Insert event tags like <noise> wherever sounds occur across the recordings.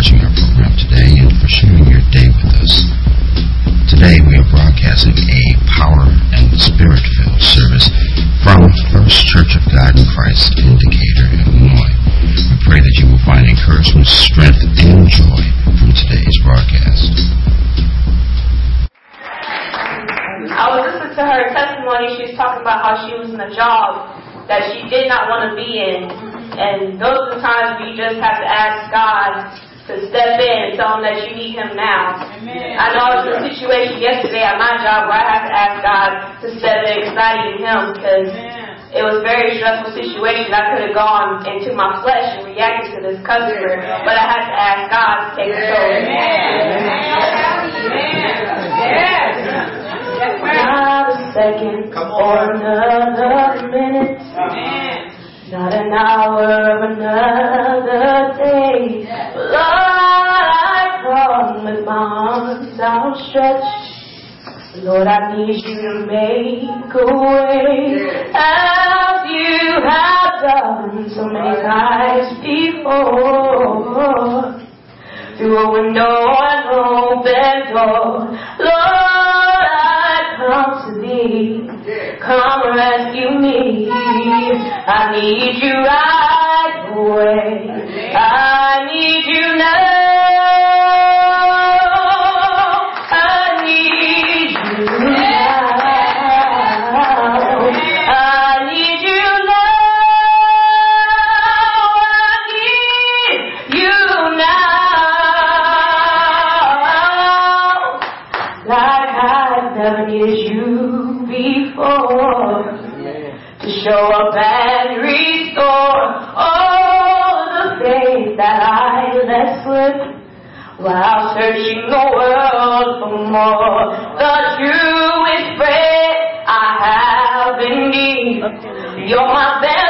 watching our program today and for sharing your day with us. Today we are broadcasting a power and spirit-filled service from First Church of God in Christ in Decatur, Illinois. We pray that you will find encouragement, strength, and joy from today's broadcast. I was listening to her testimony. She was talking about how she was in a job that she did not want to be in. And those are the times you just have to ask God to step in and tell him that you need him now. Amen. I know it was a situation yesterday at my job where I had to ask God to step in because I needed him because it was a very stressful situation. I could have gone into my flesh and reacted to this customer, but I had to ask God to take control. Not a second or another minute. Not an hour, another day. Lord, I come with my arms outstretched. Lord, I need you to make a way as you have done so many times before. Through a window and open door. Lord, come to me. Come rescue me. I need you right away. I need you now. While searching the world for more. The truest friend I have in need. You're my best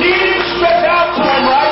need stretch out time, right?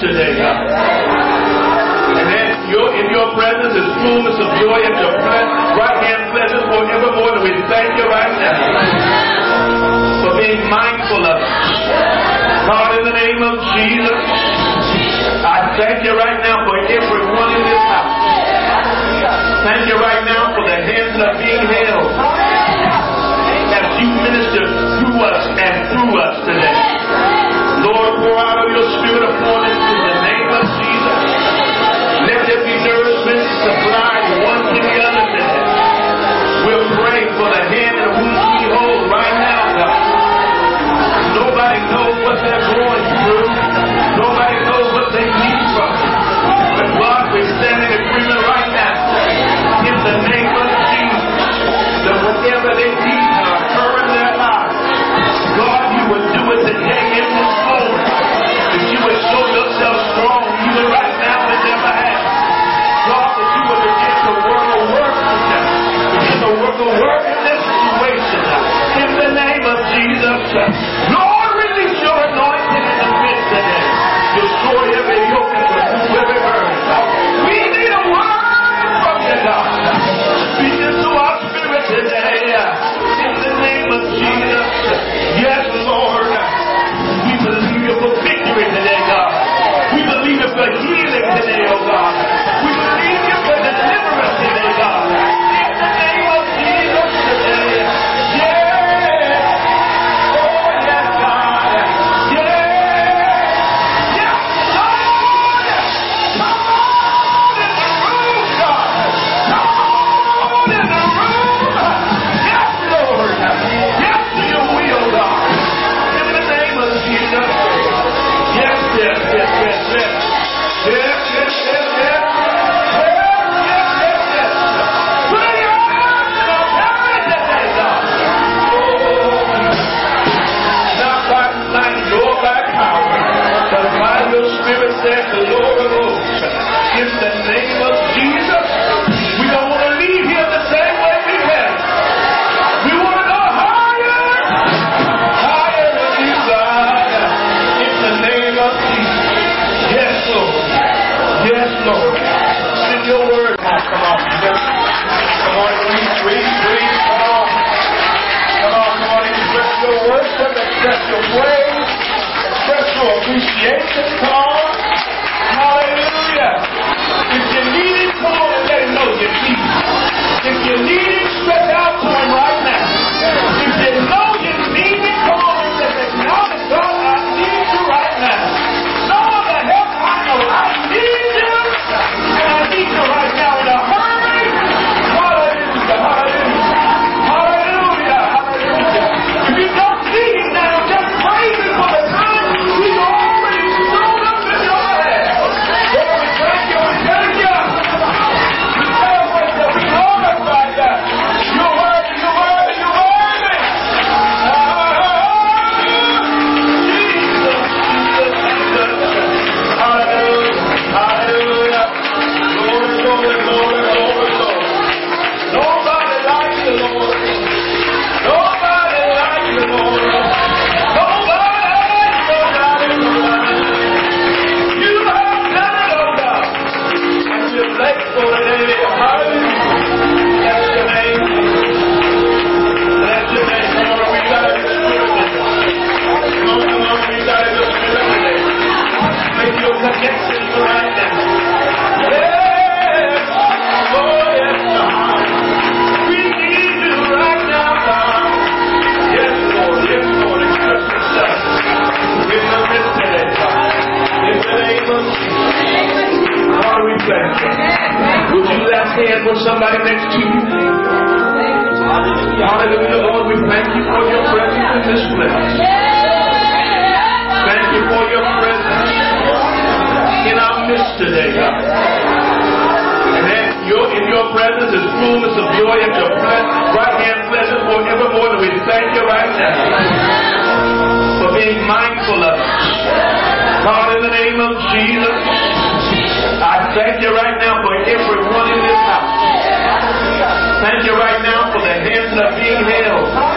today, God. And that your, in your presence is fullness of joy and your right hand pleasures forevermore. And we thank you right now for being mindful of us. God, in the name of Jesus, I thank you right now for everyone in this house. Thank you right now for the hands that are being held as you minister through us and through us today. Lord, pour out of your spirit upon us in the name of Jesus. Let there be nourishment supplied one to the other. We'll pray for the hand of whom we hold right now, God. Nobody knows what they're going through. Nobody knows what they need from. But God, we stand in agreement right now in the name of Jesus that whatever they need, right now. God, that you would begin to work a work. Begin to work a work in this situation. In the name of Jesus. Gracias, Señor. Being mindful of us. God, in the name of Jesus, I thank you right now for everyone in this house. Thank you right now for the hands that are being held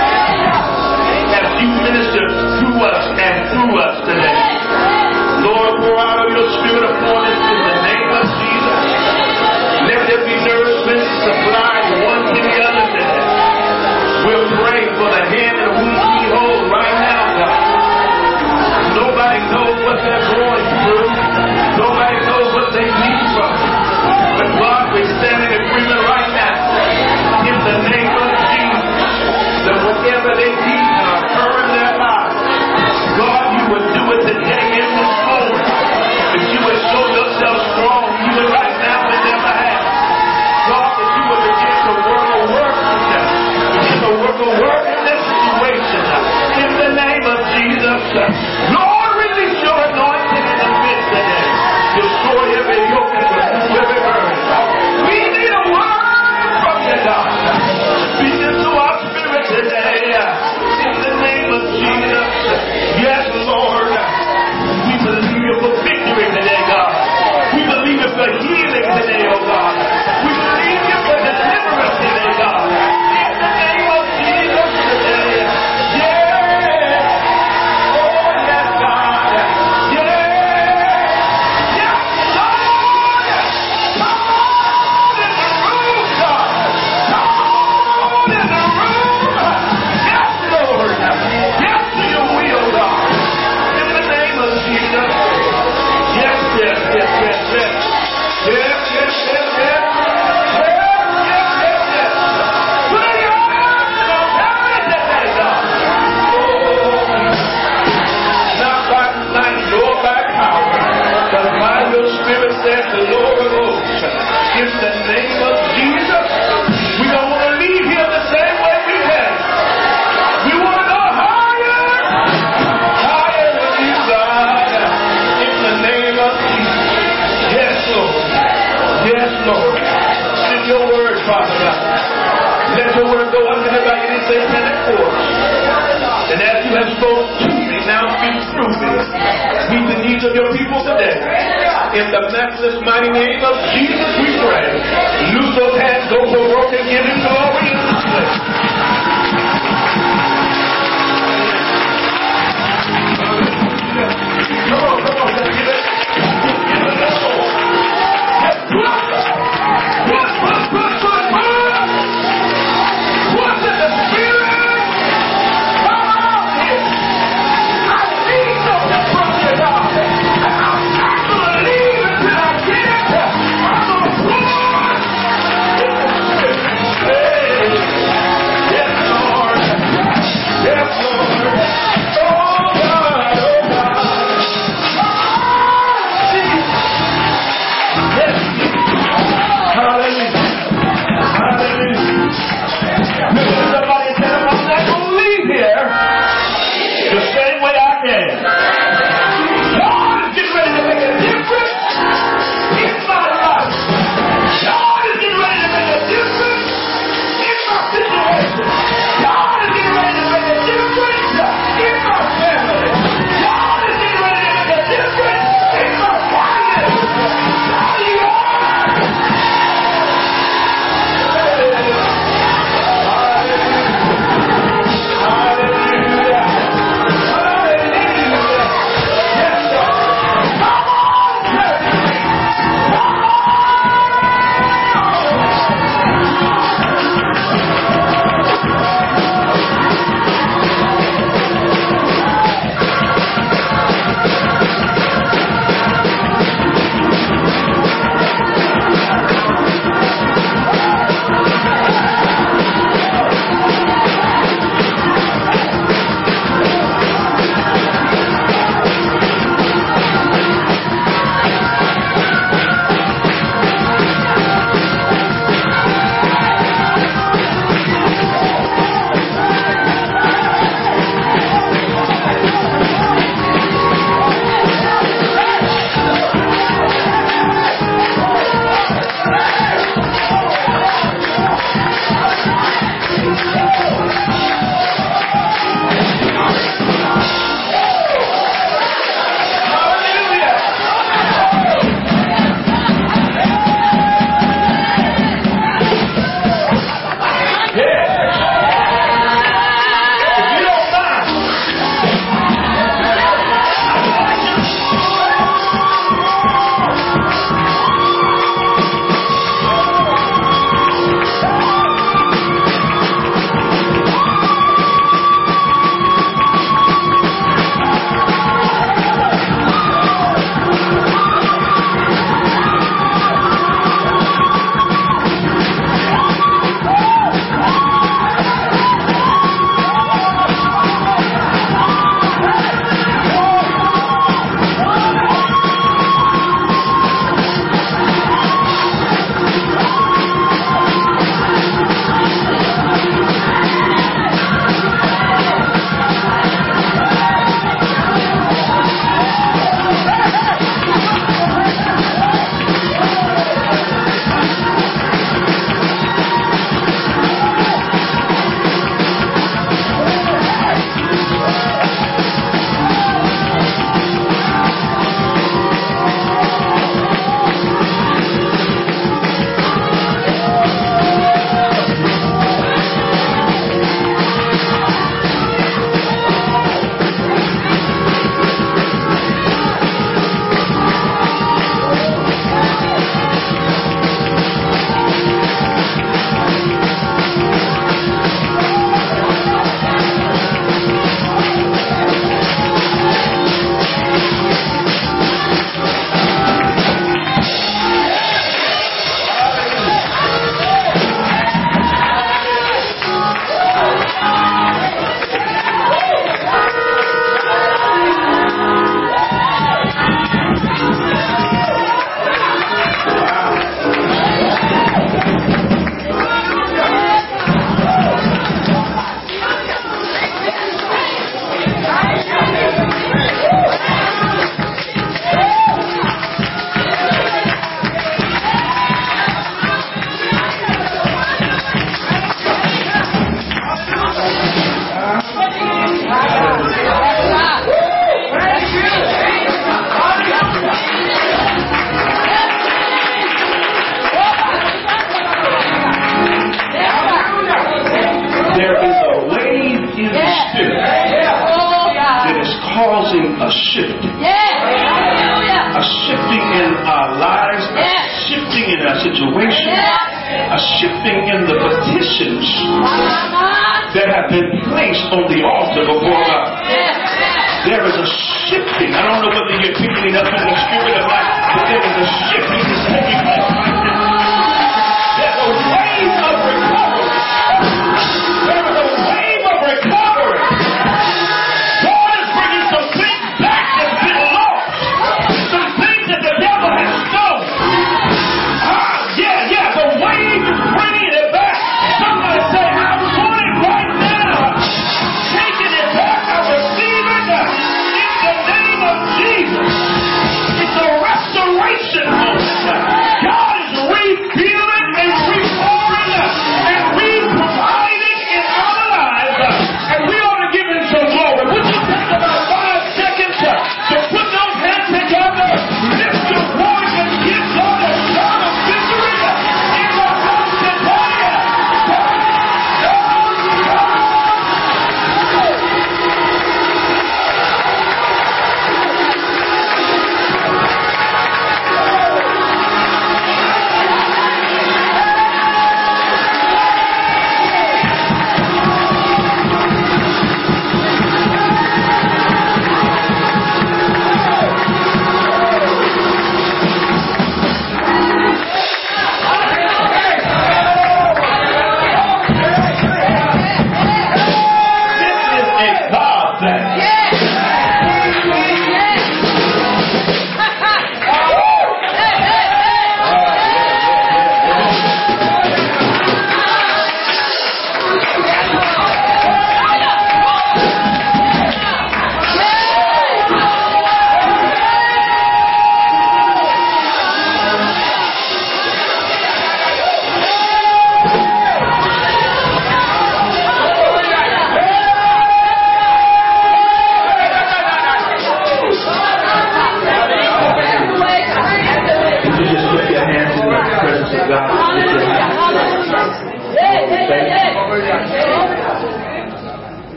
what they're going through. Nobody knows what they need from. But God, we stand in agreement right now. In the name of Jesus. That whatever they need to occur in their lives, God, you would do it today in this moment. That you would show yourself strong even right now in their behalf. God, that you would begin to work a work with them. Begin to work a work in this situation. In the name of Jesus. Lord, Lord. Send your word, Father God. Let your word go up and about any satanic force. And as you have spoken to me, now speak through me. Meet the needs of your people today. In the matchless mighty name of Jesus, we pray. Loose those hands, those who are broken, give him glory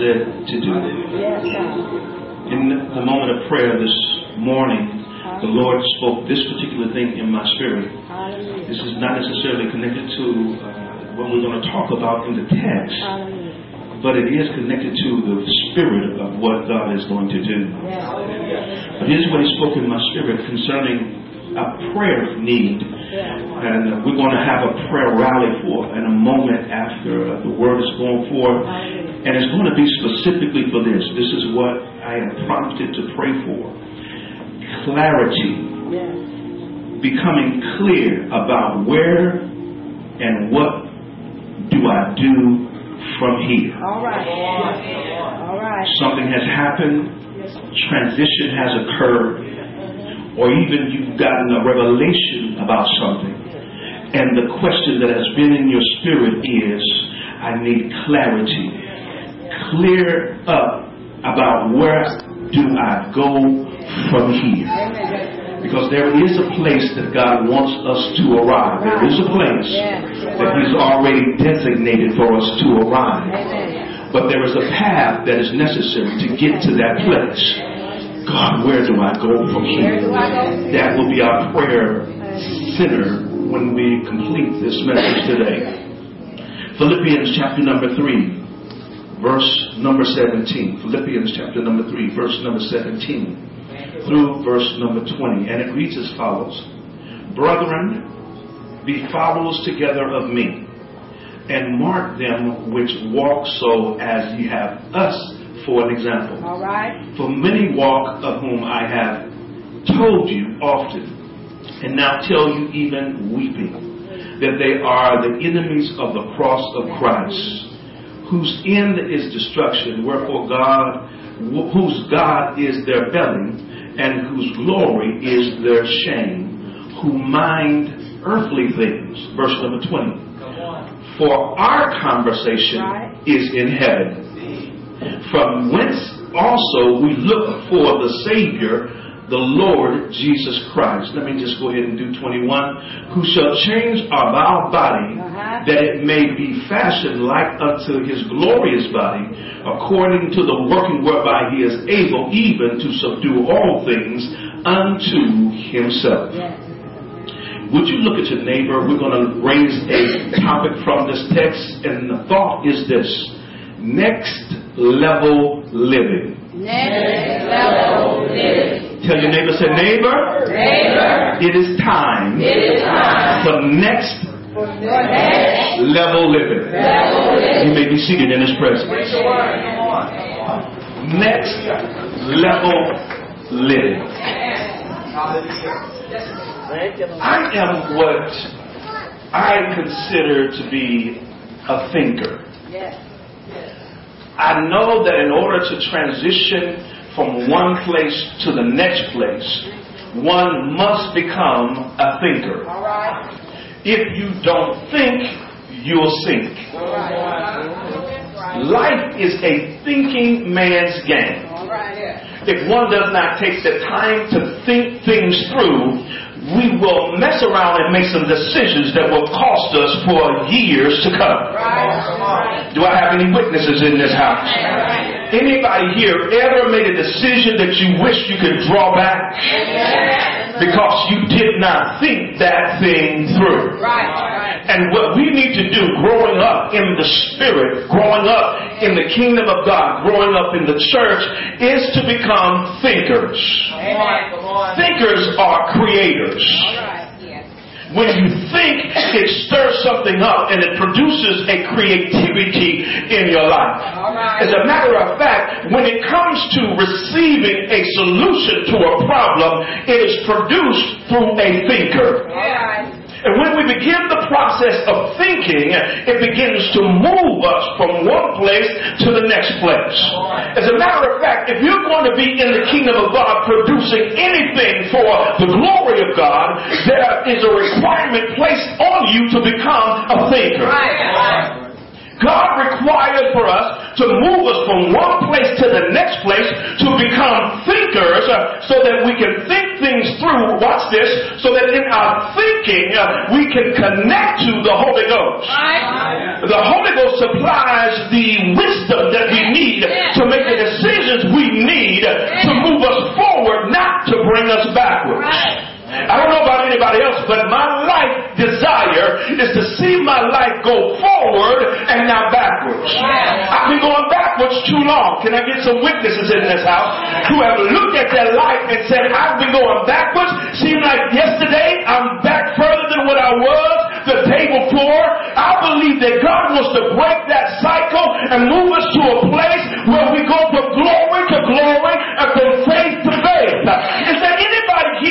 there to do. In the moment of prayer this morning, the Lord spoke this particular thing in my spirit. This is not necessarily connected to uh, what we're going to talk about in the text, but it is connected to the spirit of what God is going to do. But here's what He spoke in my spirit concerning a prayer need. And we're going to have a prayer rally for in a moment after the word is going forth. And it's going to be specifically for this. This is what I am prompted to pray for clarity. Yes. Becoming clear about where and what do I do from here. All right. All right. Something has happened, transition has occurred, or even you've gotten a revelation about something. And the question that has been in your spirit is I need clarity Clear up about where do I go from here. Because there is a place that God wants us to arrive. There is a place that He's already designated for us to arrive. But there is a path that is necessary to get to that place. God, where do I go from here? That will be our prayer center when we complete this message today. Philippians chapter number 3, verse number 17. Philippians chapter number 3, verse number 17 through verse number 20. And it reads as follows Brethren, be followers together of me, and mark them which walk so as ye have us for an example. All right. For many walk of whom I have told you often, and now tell you even weeping, that they are the enemies of the cross of Christ, whose end is destruction, wherefore God, whose God is their belly, and whose glory is their shame, who mind earthly things. Verse number 20. For our conversation is in heaven, from whence also we look for the Savior, the Lord Jesus Christ. Let me just go ahead and do 21. Who shall change our vile body, uh-huh. that it may be fashioned like unto his glorious body, according to the working whereby he is able even to subdue all things unto himself. Would you look at your neighbor? We're going to raise a topic from this text, and the thought is this next level living. Next level living. Tell your neighbor, say, neighbor, Neighbor. it is time It is time for next for next level living. level living. You may be seated in his presence. Next level living. I am what I consider to be a thinker. I know that in order to transition from one place to the next place, one must become a thinker. If you don't think, you'll sink. Life is a thinking man's game. All right. Yeah. If one does not take the time to think things through, we will mess around and make some decisions that will cost us for years to come. Do I have any witnesses in this house? Anybody here ever made a decision that you wish you could draw back because you did not think that thing through? Right. And what we need to do growing up in the spirit, growing up in the kingdom of God, growing up in the church is to become thinkers. Amen. Thinkers are creators. All right. Yes. When you think, it stirs something up and it produces a creativity in your life. Right. As a matter of fact, when it comes to receiving a solution to a problem, it is produced through a thinker. Right. And when we begin the process of thinking, it begins to move us from one place to the next place. As a matter of fact, if you're going to be in the kingdom of God producing anything for the glory of God, there is a requirement placed on you to become a thinker. Right. God required for us to move us from one place to the next place to become thinkers uh, so that we can think things through. Watch this. So that in our thinking, uh, we can connect to the Holy Ghost. Right. The Holy Ghost supplies the wisdom that we need to make the decisions we need to move us forward, not to bring us backwards. Right. I don't know about anybody else, but my life desire is to see my life go forward and not backwards. I've been going backwards too long. Can I get some witnesses in this house who have looked at their life and said, I've been going backwards? Seemed like yesterday I'm back further than what I was the day before. I believe that God wants to break that cycle and move us to a place where we go from glory to glory and from faith to faith. Is anybody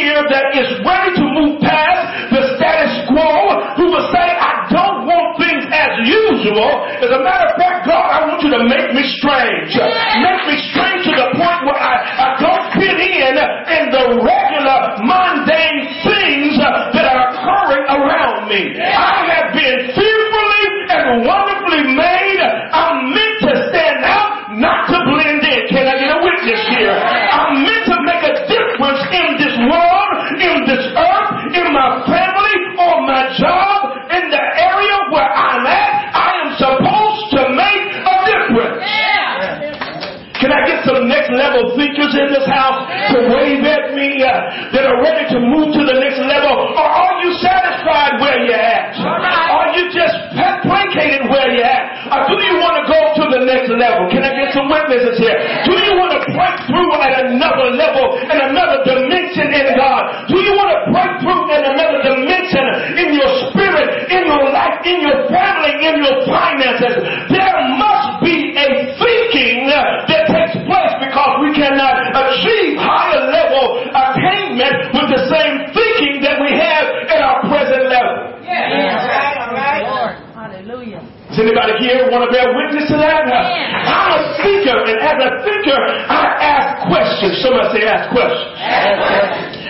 here that is ready to move past the status quo, who will say, I don't want things as usual. As a matter of fact, God, I want you to make me strange. Make me strange to the point where I, I don't fit in in the regular mundane things that are occurring around me. I have been fearfully and wonderfully wave at me uh, that are ready to move to the next level? Or are you satisfied where you're at? Are you just placated where you're at? Or do you want to go to the next level? Can I get some witnesses here? Do you want to break through at another level and another dimension in God? Do you want to break through in another dimension in your spirit, in your life, in your family, in your finances? There with the same thinking that we have at our present level. Yeah. All right. Hallelujah. Does anybody here want to bear witness to that? I'm a thinker, and as a thinker, I ask questions. Somebody say ask questions.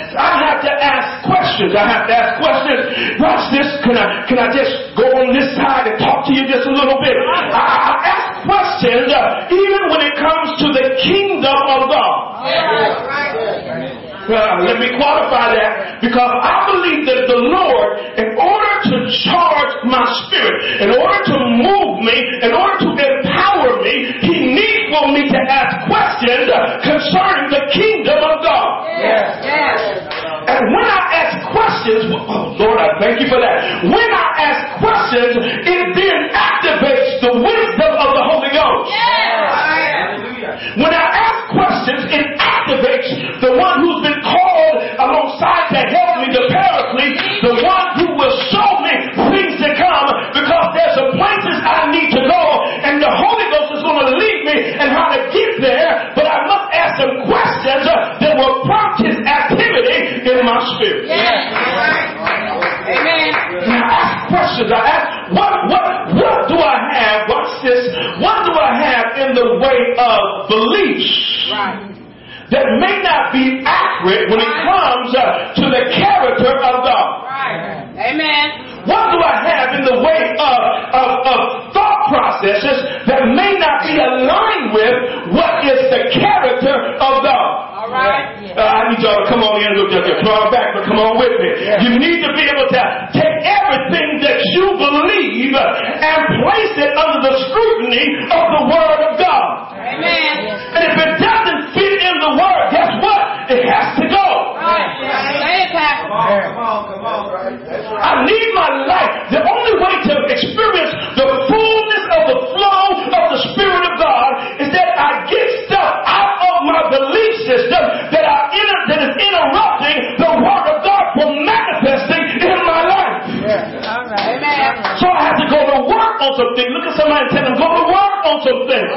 I have to ask questions. I have to ask questions. Watch this. Can I can I just go on this side and talk to you just a little bit? I, I ask questions uh, even when it comes to the kingdom of God. Uh, let me qualify that because I believe that the Lord, in order to charge my spirit, in order to move me, in order to empower me, He needs for me to ask questions concerning the kingdom of God. Yes. And when I ask questions, oh Lord, I thank you for that. When I ask questions, it then activates the wisdom of the Holy Ghost. When I ask questions, it activates the one who's been called alongside to help me, the paraclete, the one who will show me things to come because there's some places I need to go and the Holy Ghost is going to lead me and how to get there, but I must ask some questions that will prompt his activity in my spirit. Amen. And I ask questions. I ask, what, what, what do I have? Watch this. What do I have in the way of beliefs that may not be accurate when it comes uh, to the character of God? Amen. What do I have in the way of, of, of thought processes that may not be aligned with what is the character of God? All right. Uh, I need y'all to come on in with your throw back, but come on with me. You need to be able to take everything that you believe and place it under the scrutiny of the Word of God. Amen. And if it doesn't fit in the Word, guess what? It has to go. Right. Say it, Pastor. I need my life. The only way to somebody tell them, go to work on some things.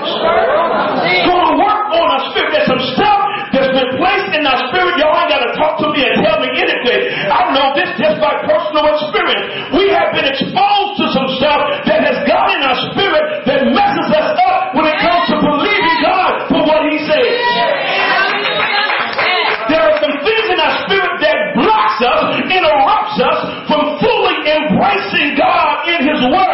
Go to work on our spirit. There's some stuff that's been placed in our spirit. Y'all ain't got to talk to me and tell me anything. I know this just by personal experience. We have been exposed to some stuff that has got in our spirit that messes us up when it comes to believing God for what He says. There are some things in our spirit that blocks us, interrupts us from fully embracing God in His Word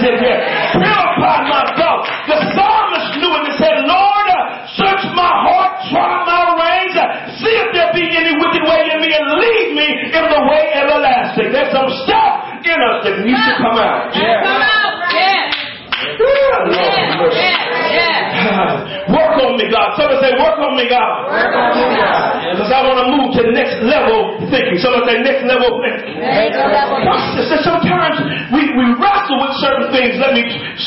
witnesses in here? Purify my thoughts. The psalmist knew it and said, Lord, search my heart, try my reins, see if there be any wicked way in me, and lead me in the way everlasting. There's some stuff in us that needs to come out. Come out. Yes. Lord, mercy. Yes. Yes. Work on me, God. Somebody say, work on me, God. Because I want to move to next level thinking. Somebody say, next level thinking. This. And Sometimes we, we wrestle with certain things. Let me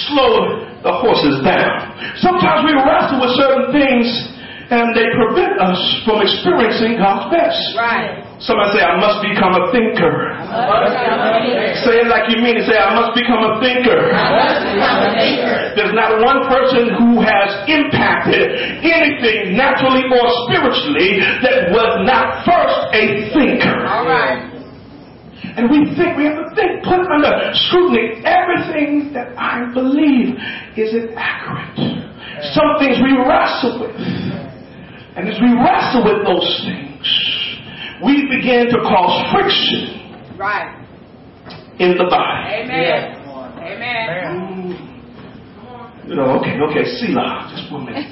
slow the horses down. Sometimes we wrestle with certain things and they prevent us from experiencing God's best. Right. Somebody say, I must become a thinker. Say it like you mean it. Say, I must become a thinker. There's not one person who has impacted anything naturally or spiritually that was not first a thinker. All And we think, we have to think, put under scrutiny. Everything that I believe, is it accurate? Some things we wrestle with. And as we wrestle with those things, we begin to cause friction Right. in the body. Amen. Amen. You know, okay, okay, Selah, just one minute. <laughs>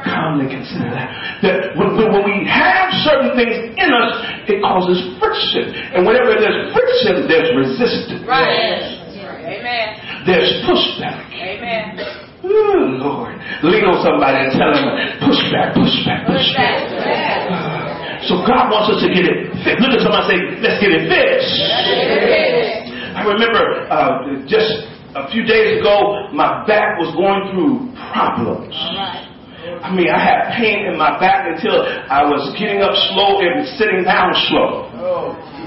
Calmly consider that. That when, when, when we have certain things in us, it causes friction. And whenever there's friction, there's resistance. Right. Amen. There's pushback. Amen. Ooh, Lord. Lean on somebody and tell them, push back, push back, push Push back. back. So God wants us to get it fixed. Look at somebody say, let's get it fixed. I remember uh, just a few days ago, my back was going through problems. I mean, I had pain in my back until I was getting up slow and sitting down slow.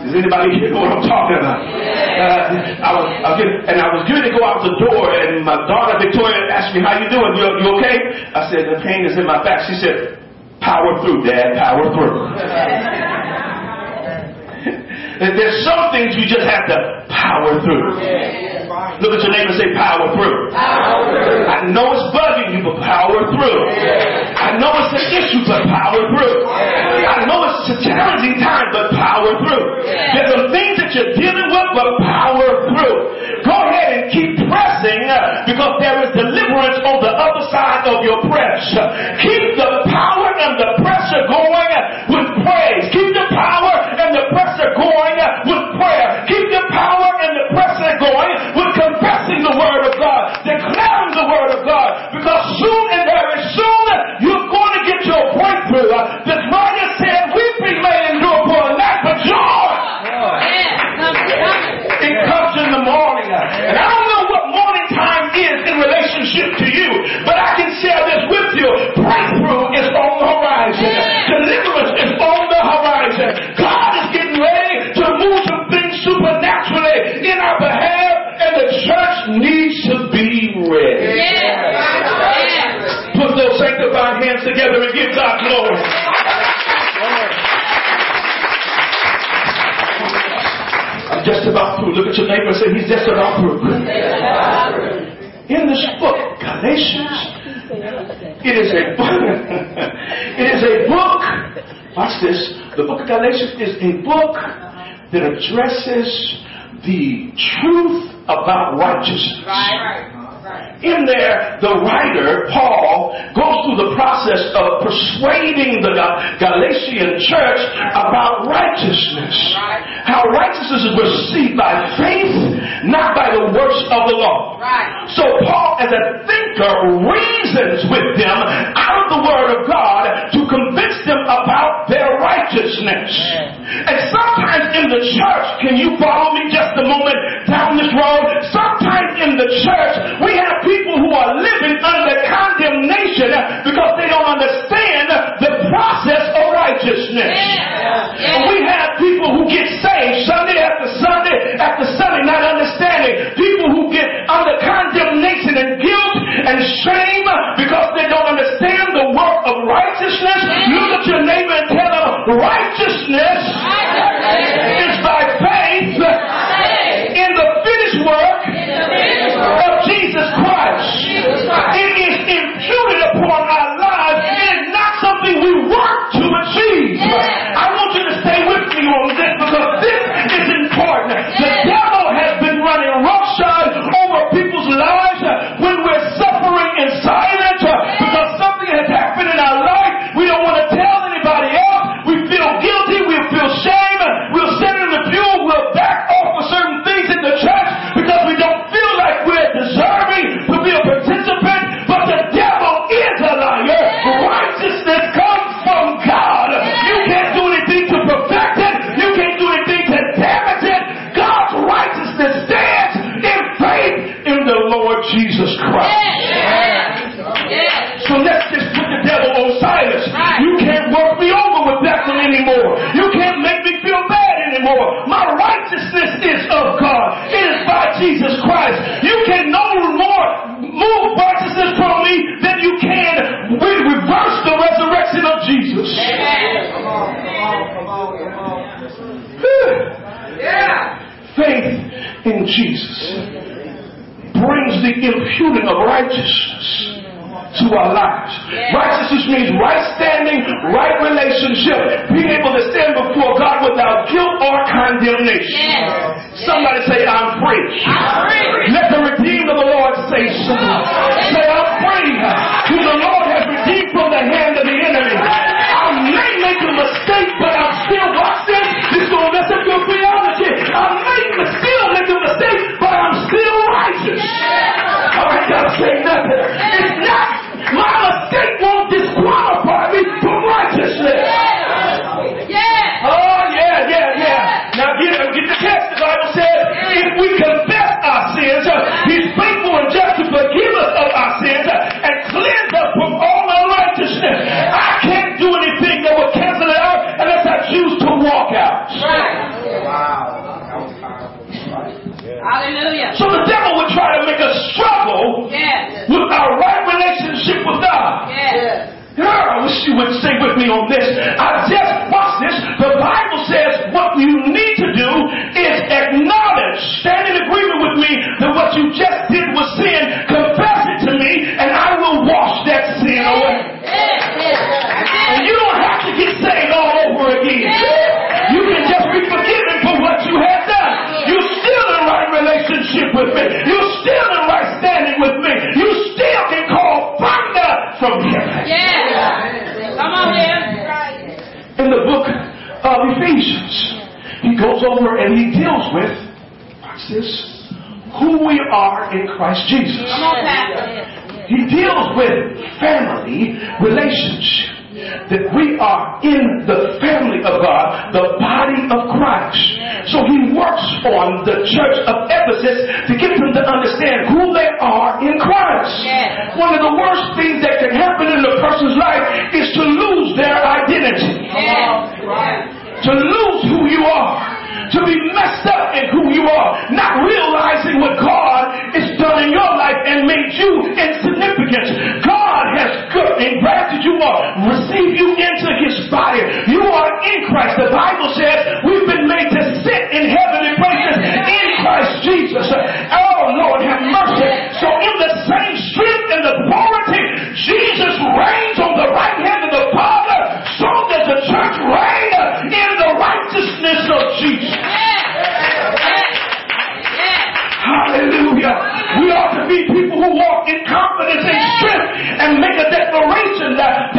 Does anybody hear what I'm talking about? Uh, I was, I was getting, and I was getting to go out the door, and my daughter Victoria asked me, "How you doing? You, you okay?" I said, "The pain is in my back." She said, "Power through, Dad. Power through." <laughs> There's some things you just have to power through. Look at your neighbor and say, power through. I know it's bugging you, but power through. I know it's an issue, but power through. I know it's a challenging time, but power through. There's some things that you're dealing with, but power through. Go ahead and keep pressing uh, because there is deliverance on the other side of your press. Keep the power and the pressure going with praise. Keep the just about through. Look at your neighbor and say, He's just about through. In this book, Galatians, it is a book. <laughs> it is a book. Watch this. The book of Galatians is a book that addresses the truth about righteousness. Right. In there, the writer, Paul, goes through the process of persuading the Galatian church about righteousness. How righteousness is received by faith, not by the works of the law. Right. So Paul, as a thinker, reasons with them out of the Word of God to convince them about their righteousness. And sometimes in the church, can you follow me just a moment down this road? Sometimes in the church, we have people who are living under condemnation because they don't understand the process of righteousness. And we have people who get saved Sunday after Sunday after Sunday, not understanding. People who get under condemnation and guilt and shame because they don't understand the work of righteousness. Look at your neighbor and tell them righteousness faith in Jesus brings the imputing of righteousness to our lives. Righteousness means right standing, right relationship, being able to stand before God without guilt or condemnation. Somebody say, I'm free. I'm free. Let the redeemed of the Lord say so. Say, I'm free. Who the Lord Hallelujah. So the devil would try to make us struggle Yes. with our right relationship with God. Yes. Yeah, I wish you would stay with me on this. I just watch this. The Bible says what you need to do is acknowledge, stand in agreement with me that what you just did was sin, confess it to me, and I will wash that sin away. And you don't have to get saved all over again. Relationship with me. You're still in right standing with me. You still can call thunder from heaven. Yes. Come on here. in the book of Ephesians. He goes over and he deals with, watch this, who we are in Christ Jesus. Come on, Pastor. He deals with family relationship. That we are in the family of God, the body of Christ. So he works on the church of Ephesus to get them to understand who they are in Christ. One of the worst things that can happen in a person's life is to lose their identity. To lose who you are, to be messed up in who you are, not realizing what God has done in your life and made you Christ. The Bible says we've been made to sit in heavenly places in Christ Jesus. Oh Lord, have mercy. So in the same strength and authority, Jesus reigns on the right hand of the Father. So does the church reign in the righteousness of Jesus. Hallelujah. We ought to be people who walk in confidence and strength and make a declaration that,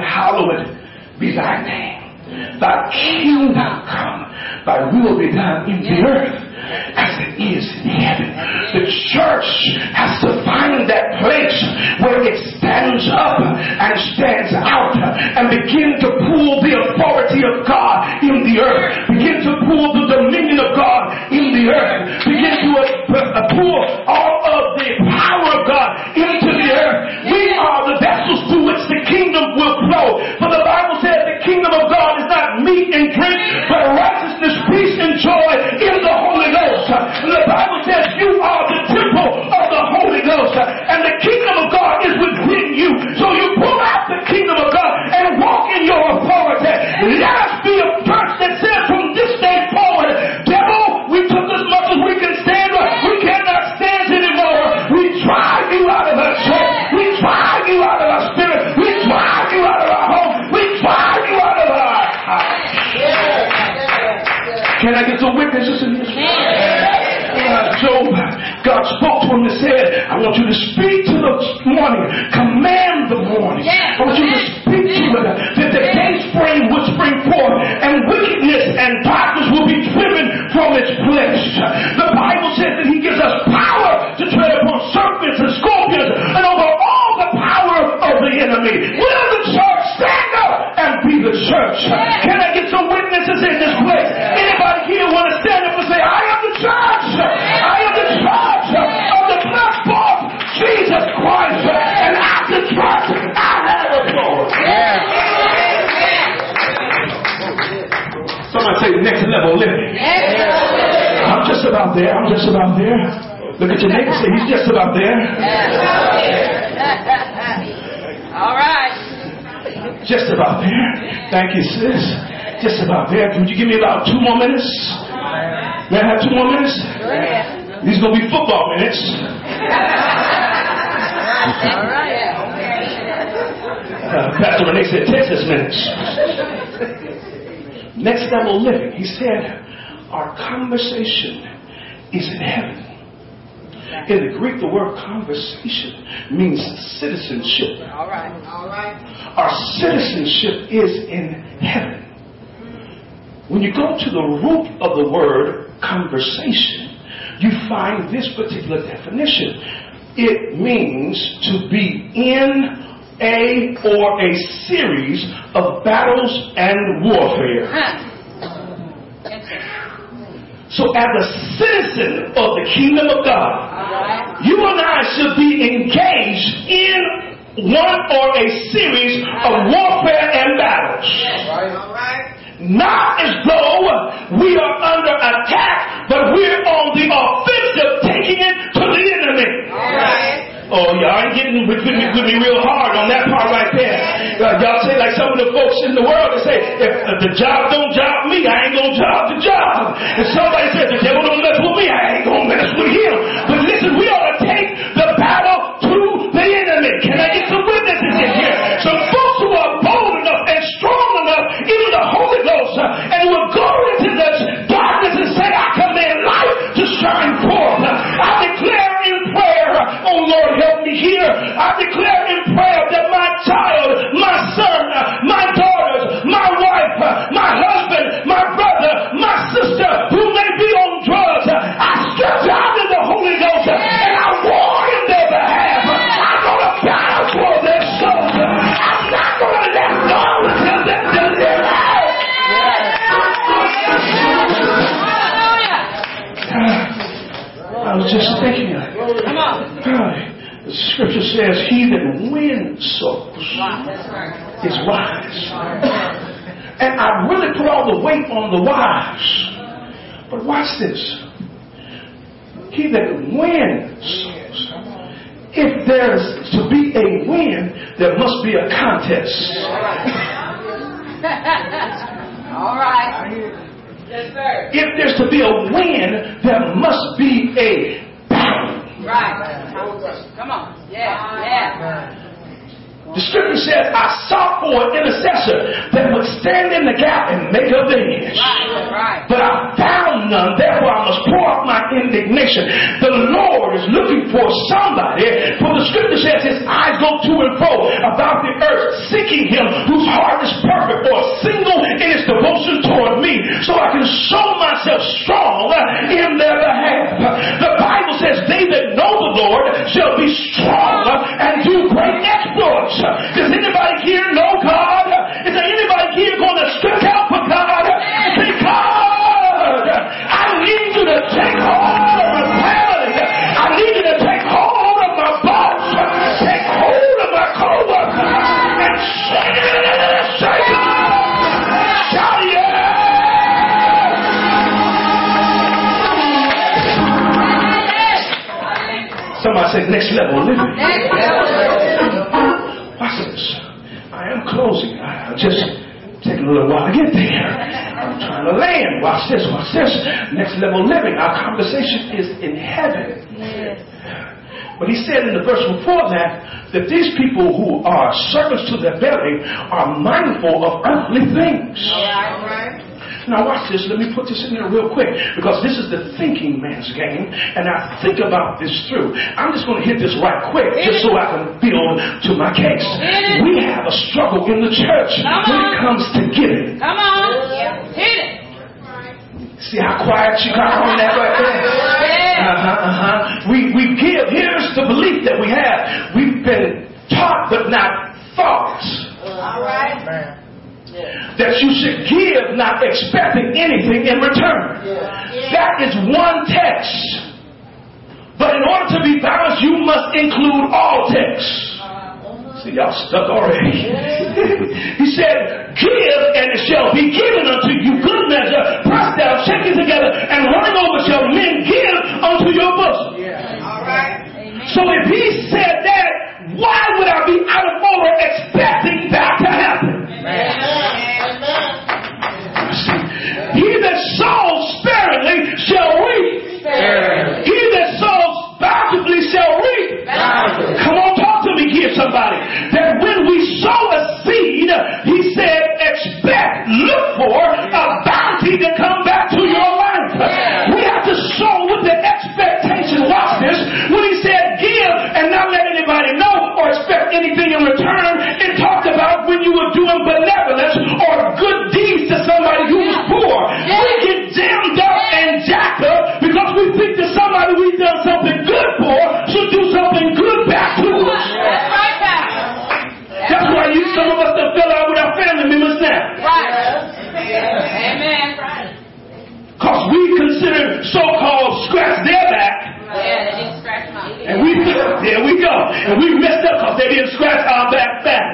heaven, hallowed be thy name. Thy kingdom come, thy will be done in the earth I want you to speak to the morning, command the morning. I want you to Look at your neighbor say he's just about there. All right. Just about there. Thank you, sis. Just about there. Would you give me about two more minutes? May I have two more minutes? These gonna be football minutes. All right. Uh, Pastor Renee said Texas minutes. Next level living. He said, our conversation is in heaven. In the Greek, the word conversation means citizenship. All right. All right. Our citizenship is in heaven. When you go to the root of the word conversation, you find this particular definition. It means to be in a or a series of battles and warfare. Huh. So, as a citizen of the kingdom of God, you and I should be engaged in one or a series of warfare and battles. Not as though we are under attack, but we're on the offensive, taking it to the enemy. Oh, y'all ain't getting with, with, me, with me real hard on that part right there. Uh, y'all say like some of the folks in the world, they say, if, if the job don't job me, I ain't gonna job the job. If somebody says the devil don't mess with me, I ain't gonna mess with him. But listen, we ought to take the battle to the enemy. Can I get is wise. And I really put all the weight on the wise. But watch this. He that wins. If there's to be a win, there must be a contest. All right. Yes, sir. If there's to be a win, there must be a battle. Right. Come on. Yeah. Yeah. The scripture says, I sought for an intercessor that would stand in the gap and make the. Right. Right. But I found none, therefore I must pour out my indignation. The Lord is looking for somebody, for the scripture says his eyes go to and fro about the earth, seeking him whose heart is perfect or single in his devotion toward me, so I can show myself strong in their behalf. The Bible says, They that know the Lord shall be strong and do great exploits. Does anybody here know God? Is there anybody here going to stretch out for God? Say, God, I need you to take hold of my family. I need you to take hold of my boss. Take hold of my co-worker and shake it, shake it. Shout yeah! Somebody said next level living. Closing. I'll just take a little while to get there. I'm trying to land. Watch this. Watch this. Next level living. Our conversation is in heaven. But he said in the verse before that that these people who are servants to their belly are mindful of earthly things. All right. Now watch this. Let me put this in there real quick because this is the thinking man's game, and I think about this through. I'm just going to hit this right quick just so I can build to my case. We have a struggle in the church Come when it on. comes to giving. Come on. Hit it. See how quiet you got on that right there? Uh-huh, uh-huh. We, we give. Here's the belief that we have. We've been taught but not thought. All right. That you should give not expecting anything in return. That is one text. But in order to be balanced, you must include all texts. Uh-huh. See, y'all stuck already. <laughs> he said, Give, and it shall be given unto you. Good measure, pressed down, shaken together, and running over shall men give unto your bosom. All right. So if he said that, why would I be out of order expecting that to happen? See, He that sows sparingly shall reap. He that sows bountifully shall reap. Come on, talk to me here, somebody. That when we sow a seed, he said, expect, look for a bounty to come back to your life. We have to sow with the expectation. Watch this. When he said give and not let anybody know or expect anything in return, so-called scratch their back Yeah, they didn't scratch my and we, there we go. And we messed up because they didn't scratch our back back.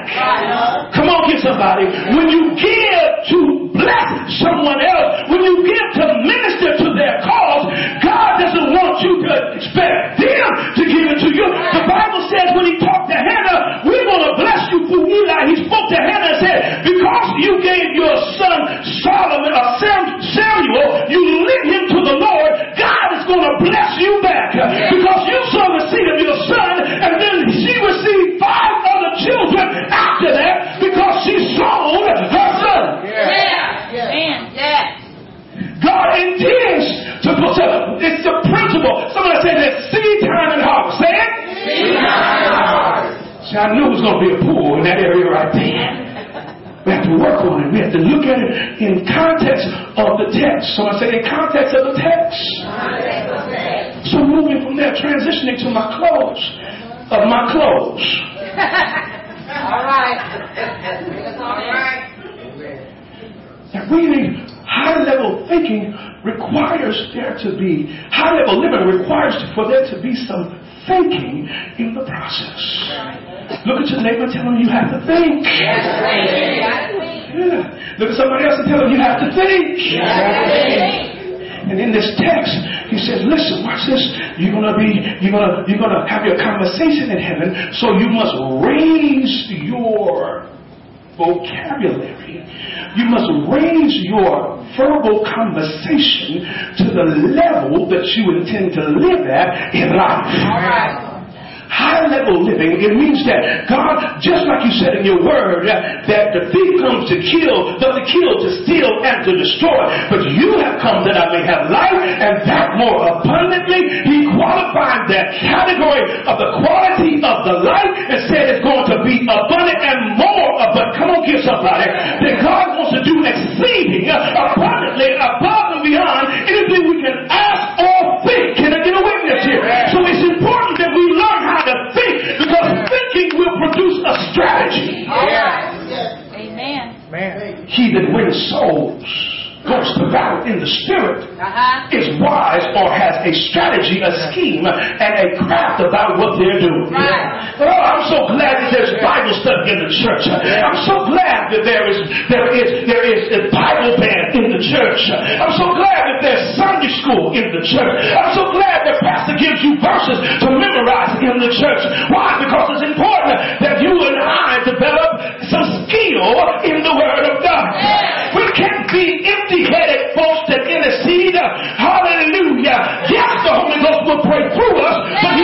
Come on, get somebody. When you give to bless someone else, when you give to minister to their cause, God doesn't want you to expect them to give it to you. The Bible says text. Somebody say in context of the text. So moving from there, transitioning to my clothes, of my clothes. <laughs> All right. All right. That really high level thinking requires there to be, high level living requires for there to be some thinking in the process. Look at your neighbor and tell them you have to think. Yeah. Look at somebody else and tell them you have to think. And in this text, he says, listen, watch this. You're gonna be, you're gonna, you're gonna have your conversation in heaven, so you must raise your vocabulary. You must raise your verbal conversation to the level that you intend to live at in life. All right. High level living, it means that God, just like you said in your word, uh, that the thief comes to kill, but to kill, to steal, and to destroy. But you have come that I may have life, and that more abundantly. He qualified that category of the quality of the life and said it's going to be abundant and more abundant. Come on, give somebody. That God wants to do exceeding abundantly above and beyond anything we strategy. All right. Amen. He that wins souls goes to battle in the spirit Uh-huh. is wise or has a strategy, a scheme, and a craft about what they're doing. Right. Oh, I'm so glad that there's Bible study in the church. I'm so glad that there is there is there is a Bible band in the church. I'm so glad that there's Sunday school in the church. I'm so glad that pastor gives you verses to memorize in the church. Why? Because it's important that you and I develop some skill in the Word of God. We can't be empty-headed folks that intercede. Hallelujah. Yes, the Holy Ghost will pray through us, but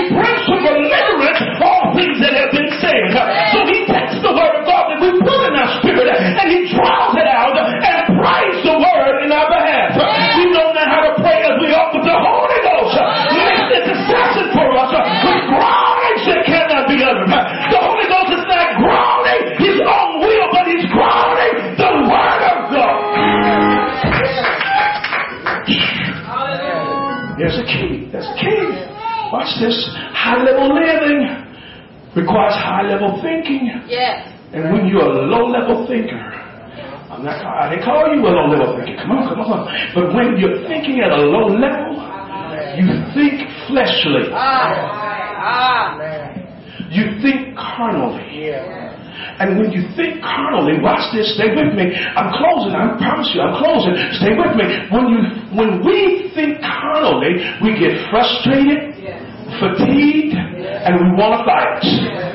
level living requires high level thinking. Yes. And when you're a low level thinker, I'm not, I didn't call you a low level thinking. Come on, come on. But when you're thinking at a low level, you think fleshly. Ah. You think carnally. Yeah. And when you think carnally, watch this, stay with me. I'm closing, I promise you, I'm closing. Stay with me. When you when we think carnally, we get frustrated, fatigued, and we want to fight.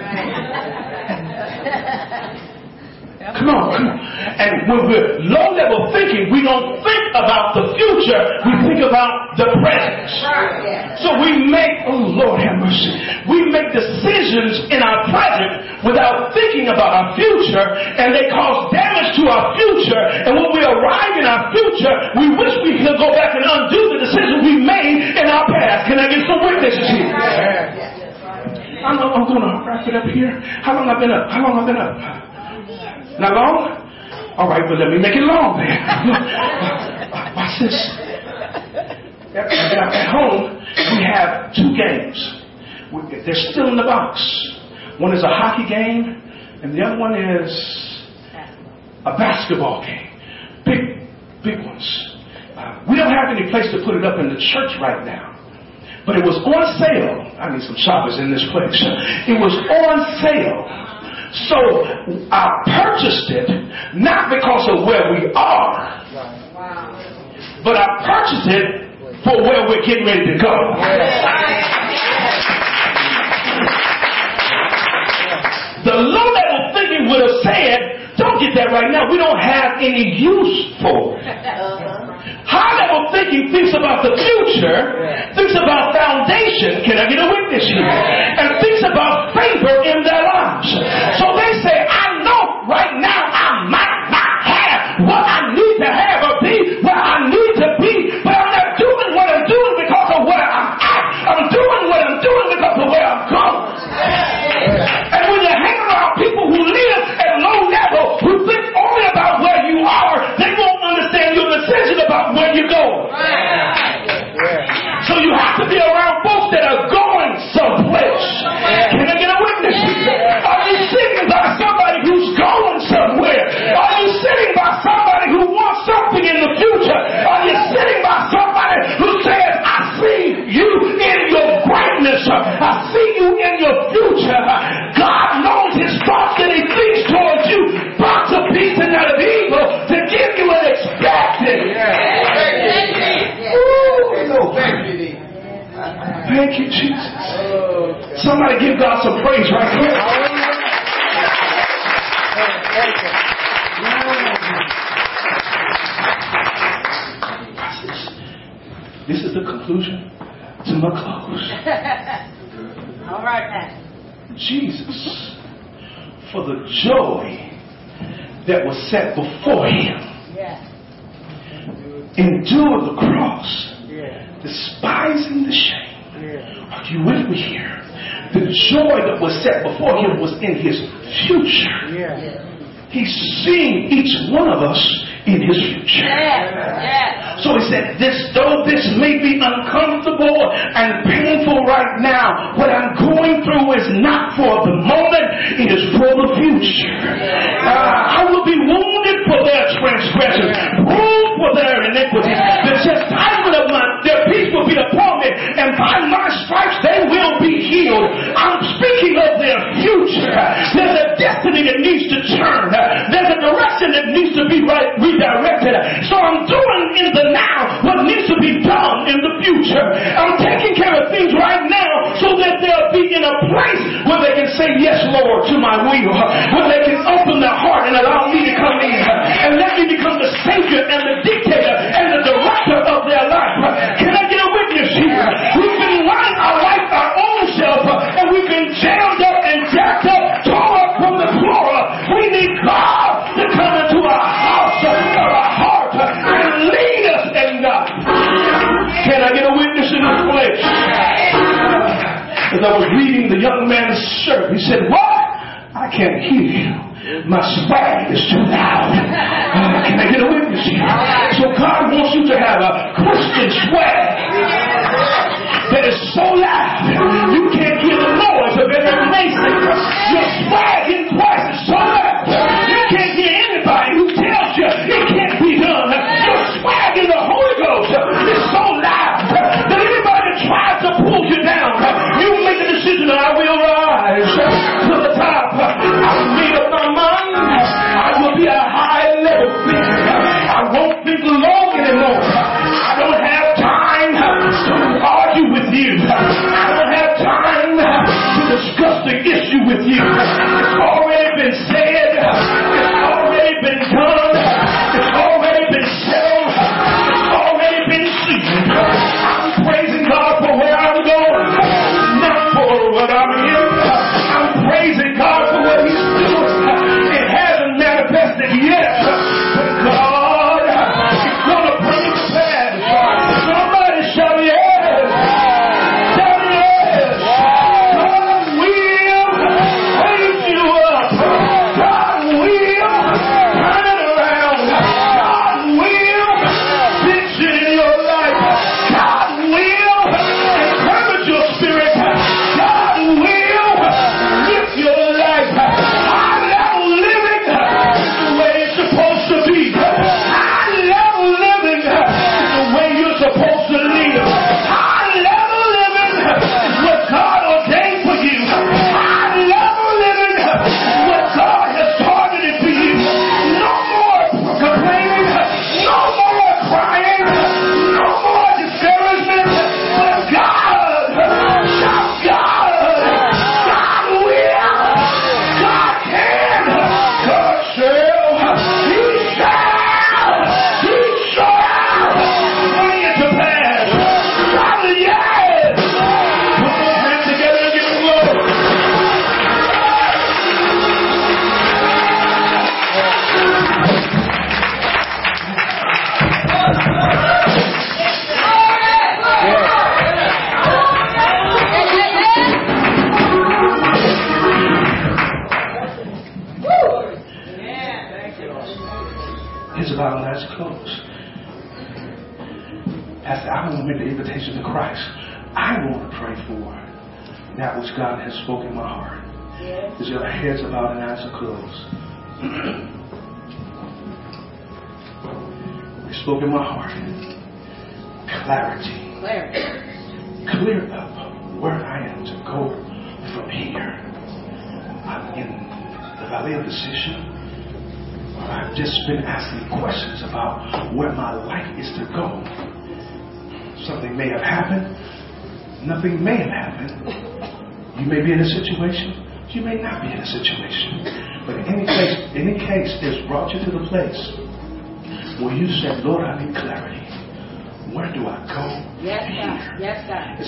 Come on, come on. And when we're low level thinking, we don't think about the future, we think about the present. So we make, oh Lord have mercy, we make decisions in our present without thinking about our future, and they cause damage to our future. And when we arrive in our future, we wish we could go back and undo the decisions we made in our past. Can I get some witnesses here? I'm, I'm going to wrap it up here. How long I've been up? How long I've been up? Not long? All right, but let me make it long then. <laughs> Watch this. At home, we have two games. They're still in the box. One is a hockey game, and the other one is a basketball game. Big, big ones. Uh, we don't have any place to put it up in the church right now. But it was on sale. I need some shoppers in this place. <laughs> It was on sale so I purchased it not because of where we are, but I purchased it for where we're getting ready to go. The low level thinking would have said, don't get that right now. We don't have any use for it. High level thinking thinks about the future, thinks about foundation. Can I get a witness here? And thinks about favor in their lives. So you in your greatness. I see you in your future. God knows his thoughts and he thinks towards you. Thoughts of peace and not of evil to give you an expected. Ooh, Thank you, Jesus. Somebody give God some praise right here. This is the conclusion to my close. <laughs> All right, Pastor. Jesus, for the joy that was set before him, Yeah. endured the cross, Yeah. despising the shame. Yeah. Are you with me here? The joy that was set before him was in his future. Yeah. He's seeing each one of us in his future. Yeah. Yeah. So he said, this, though this may be uncomfortable and painful right now, what I'm going through is not for the moment, it is for the future. I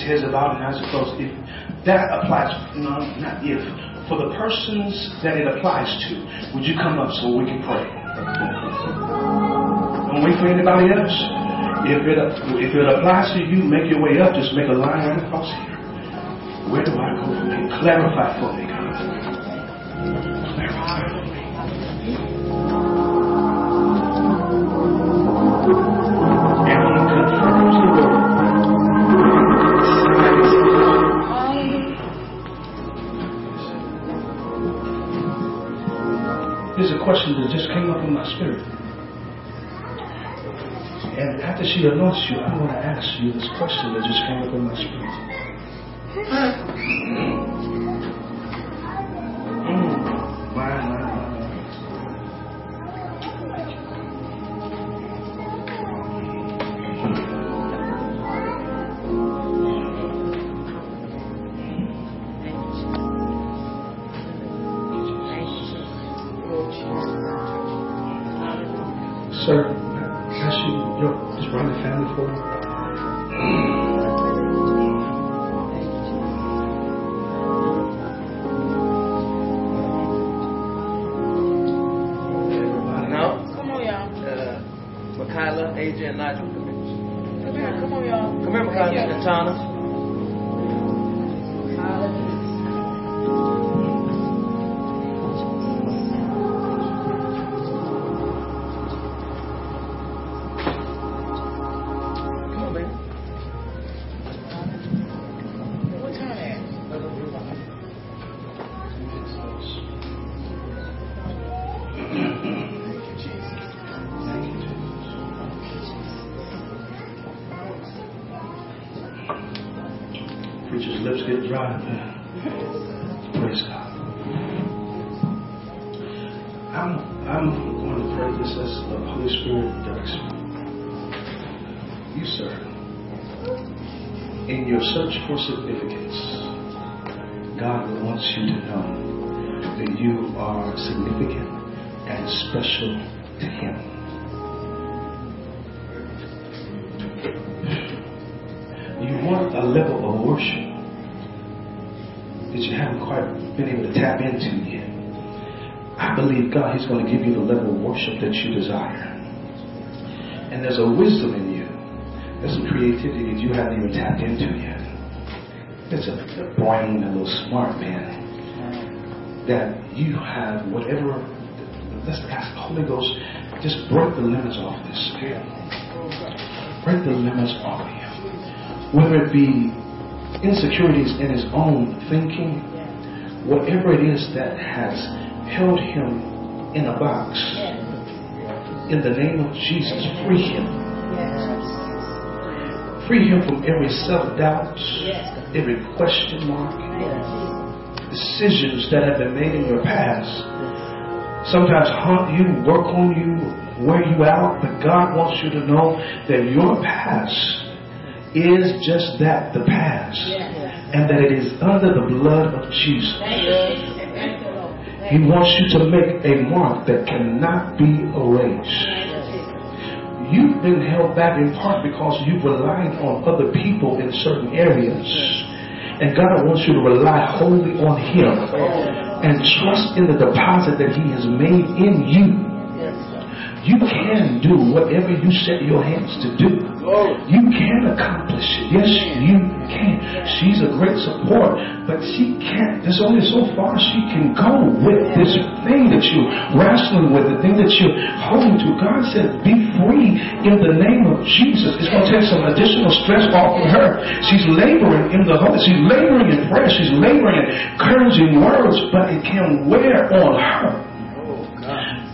Heads about and eyes are closed. If that applies, no, not if. For the persons that it applies to, would you come up so we can pray? Don't wait for anybody else. If it if it applies to you, make your way up. Just make a line right across here. Where do I go from here? Clarify for me, That just came up in my spirit. And after she anoints you, I want to ask you this question that just came up in my spirit. Believe God is going to give you the level of worship that you desire. And there's a wisdom in you. There's some creativity that you haven't even tapped into yet. There's a, a brain, a little smart man that you have whatever. Let's ask the Holy Ghost, just break the limits off this. Break the limits off of you whether it be insecurities in his own thinking, whatever it is that has held him in a box, in the name of Jesus, free him. Free him from every self doubt, every question mark, decisions that have been made in your past. Sometimes haunt you, work on you, wear you out, but God wants you to know that your past is just that, the past. And that it is under the blood of Jesus. He wants you to make a mark that cannot be erased. You've been held back in part because you've relied on other people in certain areas. And God wants you to rely wholly on Him and trust in the deposit that He has made in you. You can do whatever you set your hands to do. Oh. You can accomplish it. Yes, you can. She's a great support, but she can't. There's only so far she can go with this thing that you're wrestling with, the thing that you're holding to. God said, be free in the name of Jesus. It's going to take some additional stress off of her. She's laboring in the Holy. She's laboring in prayer. She's laboring in encouraging words, but it can wear on her.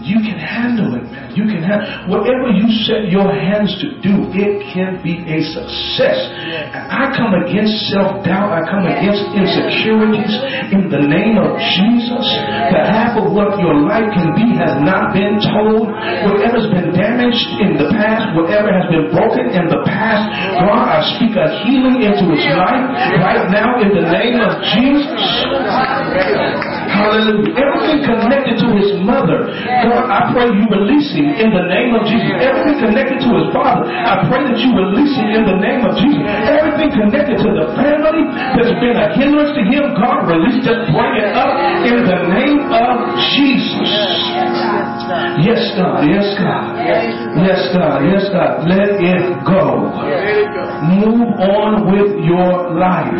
You can handle it, man. You can have whatever you set your hands to do, it can be a success. And I come against self-doubt, I come against insecurities in the name of Jesus. The half of what your life can be has not been told. Whatever's been damaged in the past, whatever has been broken in the past, God, I speak a healing into his life right now in the name of Jesus. Hallelujah. Everything connected to his mother, God, I pray you release him in the name of Jesus. Everything connected to his father, I pray that you release him in the name of Jesus. Everything connected to the family that's been a hindrance to him, God, release, just bring it up in the name of Jesus. Yes, God. Yes, God. Yes, God. Yes, God. Let it go. Move on with your life.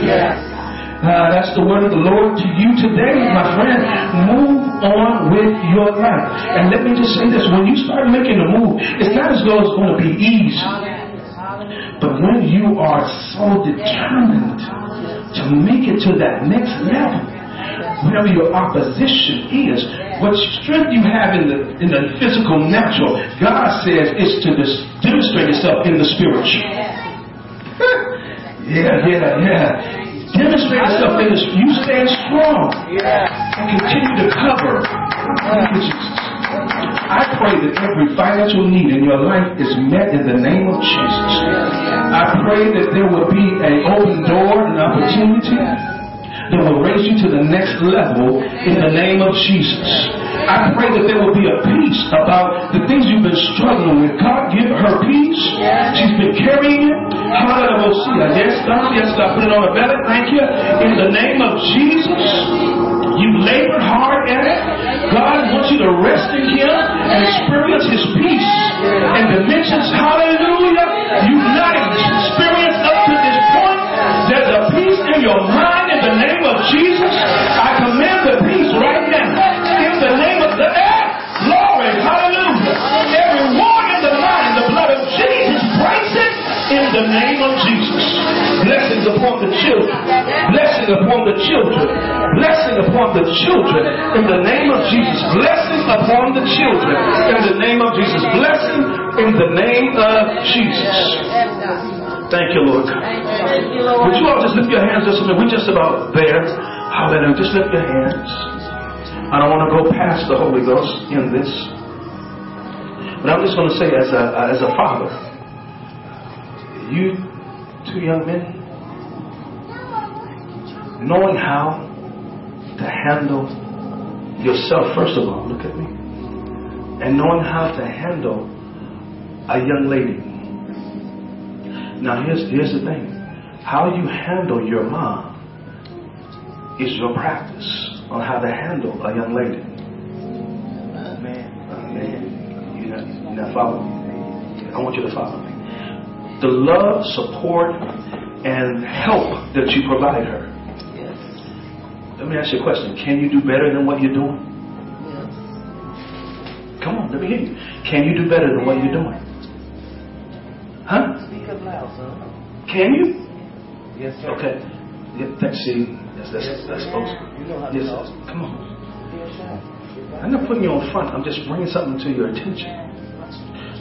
Uh, that's the word of the Lord to you today, my friend. Move on with your life. And let me just say this when you start making a move, it's not as though it's going to be easy. But when you are so determined to make it to that next level, whatever your opposition is, what strength you have in the in the physical natural, God says is to dis- demonstrate itself in the spiritual. <laughs> yeah, yeah, yeah. Demonstrate yourself in the you stand strong and continue to cover. Thank you, Jesus. I pray that every financial need in your life is met in the name of Jesus. I pray that there will be an open door, an opportunity that will raise you to the next level in the name of Jesus. I pray that there will be a peace about the things you've been struggling with. God, give her peace. She's been carrying it. Hallelujah. Yes, God. Yes, God. Put it on a belly. Thank you. In the name of Jesus. You labored hard at it. God wants you to rest in Him and experience His peace and dimensions. Hallelujah. You've in your mind in the name of Jesus. I command the peace right now. In the name of the air. Glory. Hallelujah. Every war in the mind, the blood of Jesus breaks it in the name of Jesus. Blessings upon the children. Blessing upon the children. Blessing upon the children in the name of Jesus. Blessing upon the children in the name of Jesus. Blessing in the name of Jesus. Thank you, Lord God. Would you all just lift your hands just a minute? We're just about there. Hallelujah. Just lift your hands. I don't want to go past the Holy Ghost in this. But I'm just going to say, as a, as a father, you two young men, knowing how to handle yourself, first of all, look at me, and knowing how to handle a young lady. Now, here's, here's the thing how you handle your mom is your practice on how to handle a young lady. Amen. You're not, you're not following me. I want you to follow me. The love, support, and help that you provide her. Let me ask you a question. Can you do better than what you're doing? Yes. Come on, let me hear you. Can you do better than what you're doing? Can you? Yes, sir. Okay. Yeah, that's, see, that's, that's, Yes, that's supposed You know how to Yes, talk. come on. Yes, sir. I'm not putting you on front. I'm just bringing something to your attention.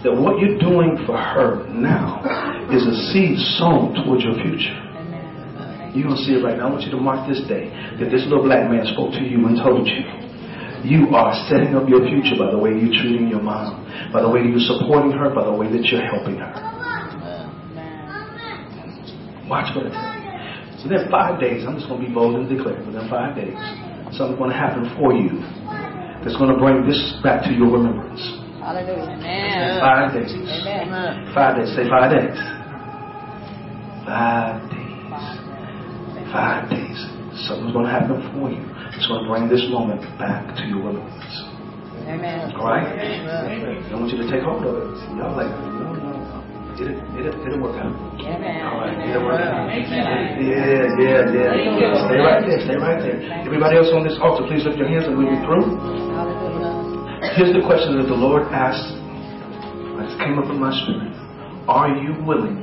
That what you're doing for her now is a seed sown towards your future. You're going to see it right now. I want you to mark this day that this little black man spoke to you and told you. You are setting up your future by the way you're treating your mom, by the way you're supporting her, by the way that you're helping her. Watch what I tell you. Within five days, I'm just going to be bold and declare, within five days, something's going to happen for you that's going to bring this back to your remembrance. Hallelujah. Amen. Five days. Amen. Five days. Say five days. Five days. Five days. Something's going to happen for you. It's going to bring this moment back to your remembrance. Amen. All right? I want you to take hold of it. Y'all like, no. It'll, it'll, it'll work out. All right, it'll work out. Yeah, yeah, yeah. Stay right there. Stay right there. Everybody else on this altar, please lift your hands and we'll be through. Here's the question that the Lord asked. It came up in my spirit. Are you willing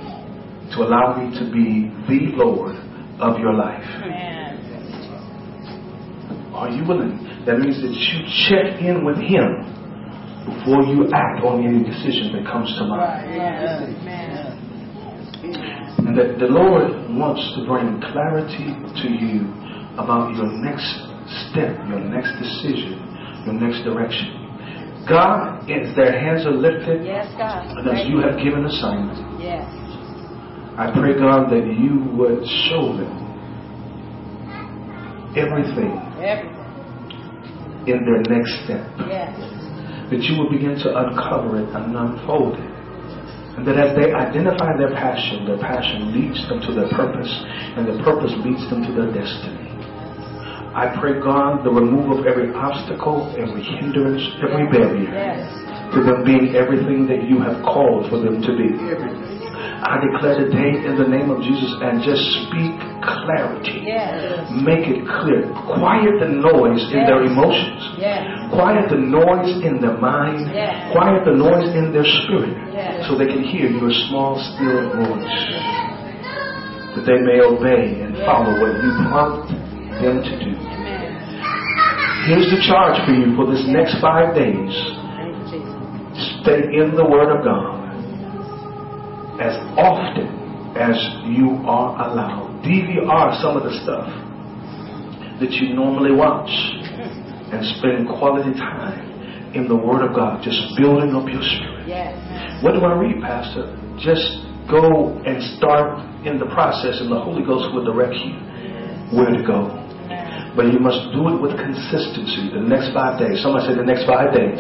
to allow me to be the Lord of your life? Are you willing? That means that you check in with Him before you act on any decision that comes to mind. And that the Lord wants to bring clarity to you about your next step, your next decision, your next direction. God, if their hands are lifted, Yes, God. and as you have given assignment, Yes. I pray, God, that you would show them everything Everything. in their next step. Yes. That you will begin to uncover it and unfold it. And that as they identify their passion, their passion leads them to their purpose, and their purpose leads them to their destiny. I pray, God, the removal of every obstacle, every hindrance, every barrier to them being everything that you have called for them to be. I declare today in the name of Jesus and just speak clarity. Yes. Make it clear. Quiet the noise in their emotions. Yes. Quiet the noise in their mind. Yes. Quiet the noise in their spirit. Yes. So they can hear your small, still voice. That they may obey and follow what you prompt them to do. Amen. Here's the charge for you for this next five days. Thank you, Jesus. Stay in the Word of God as often as you are allowed. DVR some of the stuff that you normally watch and spend quality time in the Word of God, just building up your spirit. Yes. What do I read, Pastor? Just go and start in the process, and the Holy Ghost will direct you where to go. But you must do it with consistency. The next five days. Somebody say the next five days.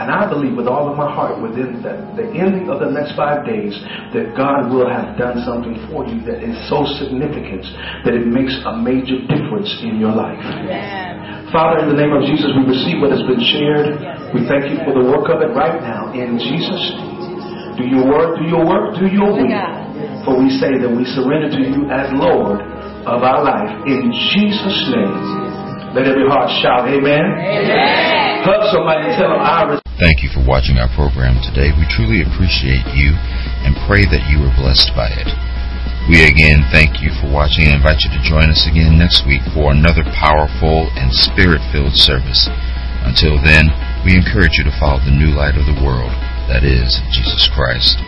And I believe with all of my heart within the, the ending of the next five days that God will have done something for you that is so significant that it makes a major difference in your life. Amen. Father, in the name of Jesus, we receive what has been shared. We thank you for the work of it right now. In Jesus' name. Do your work, do your work, do your will. For we say that we surrender to you as Lord of our life. In Jesus' name. Let every heart shout, Amen. Amen. Hug somebody and tell them, I receive. Thank you for watching our program today. We truly appreciate you and pray that you were blessed by it. We again thank you for watching and invite you to join us again next week for another powerful and spirit filled service. Until then, we encourage you to follow the new light of the world, that is, Jesus Christ.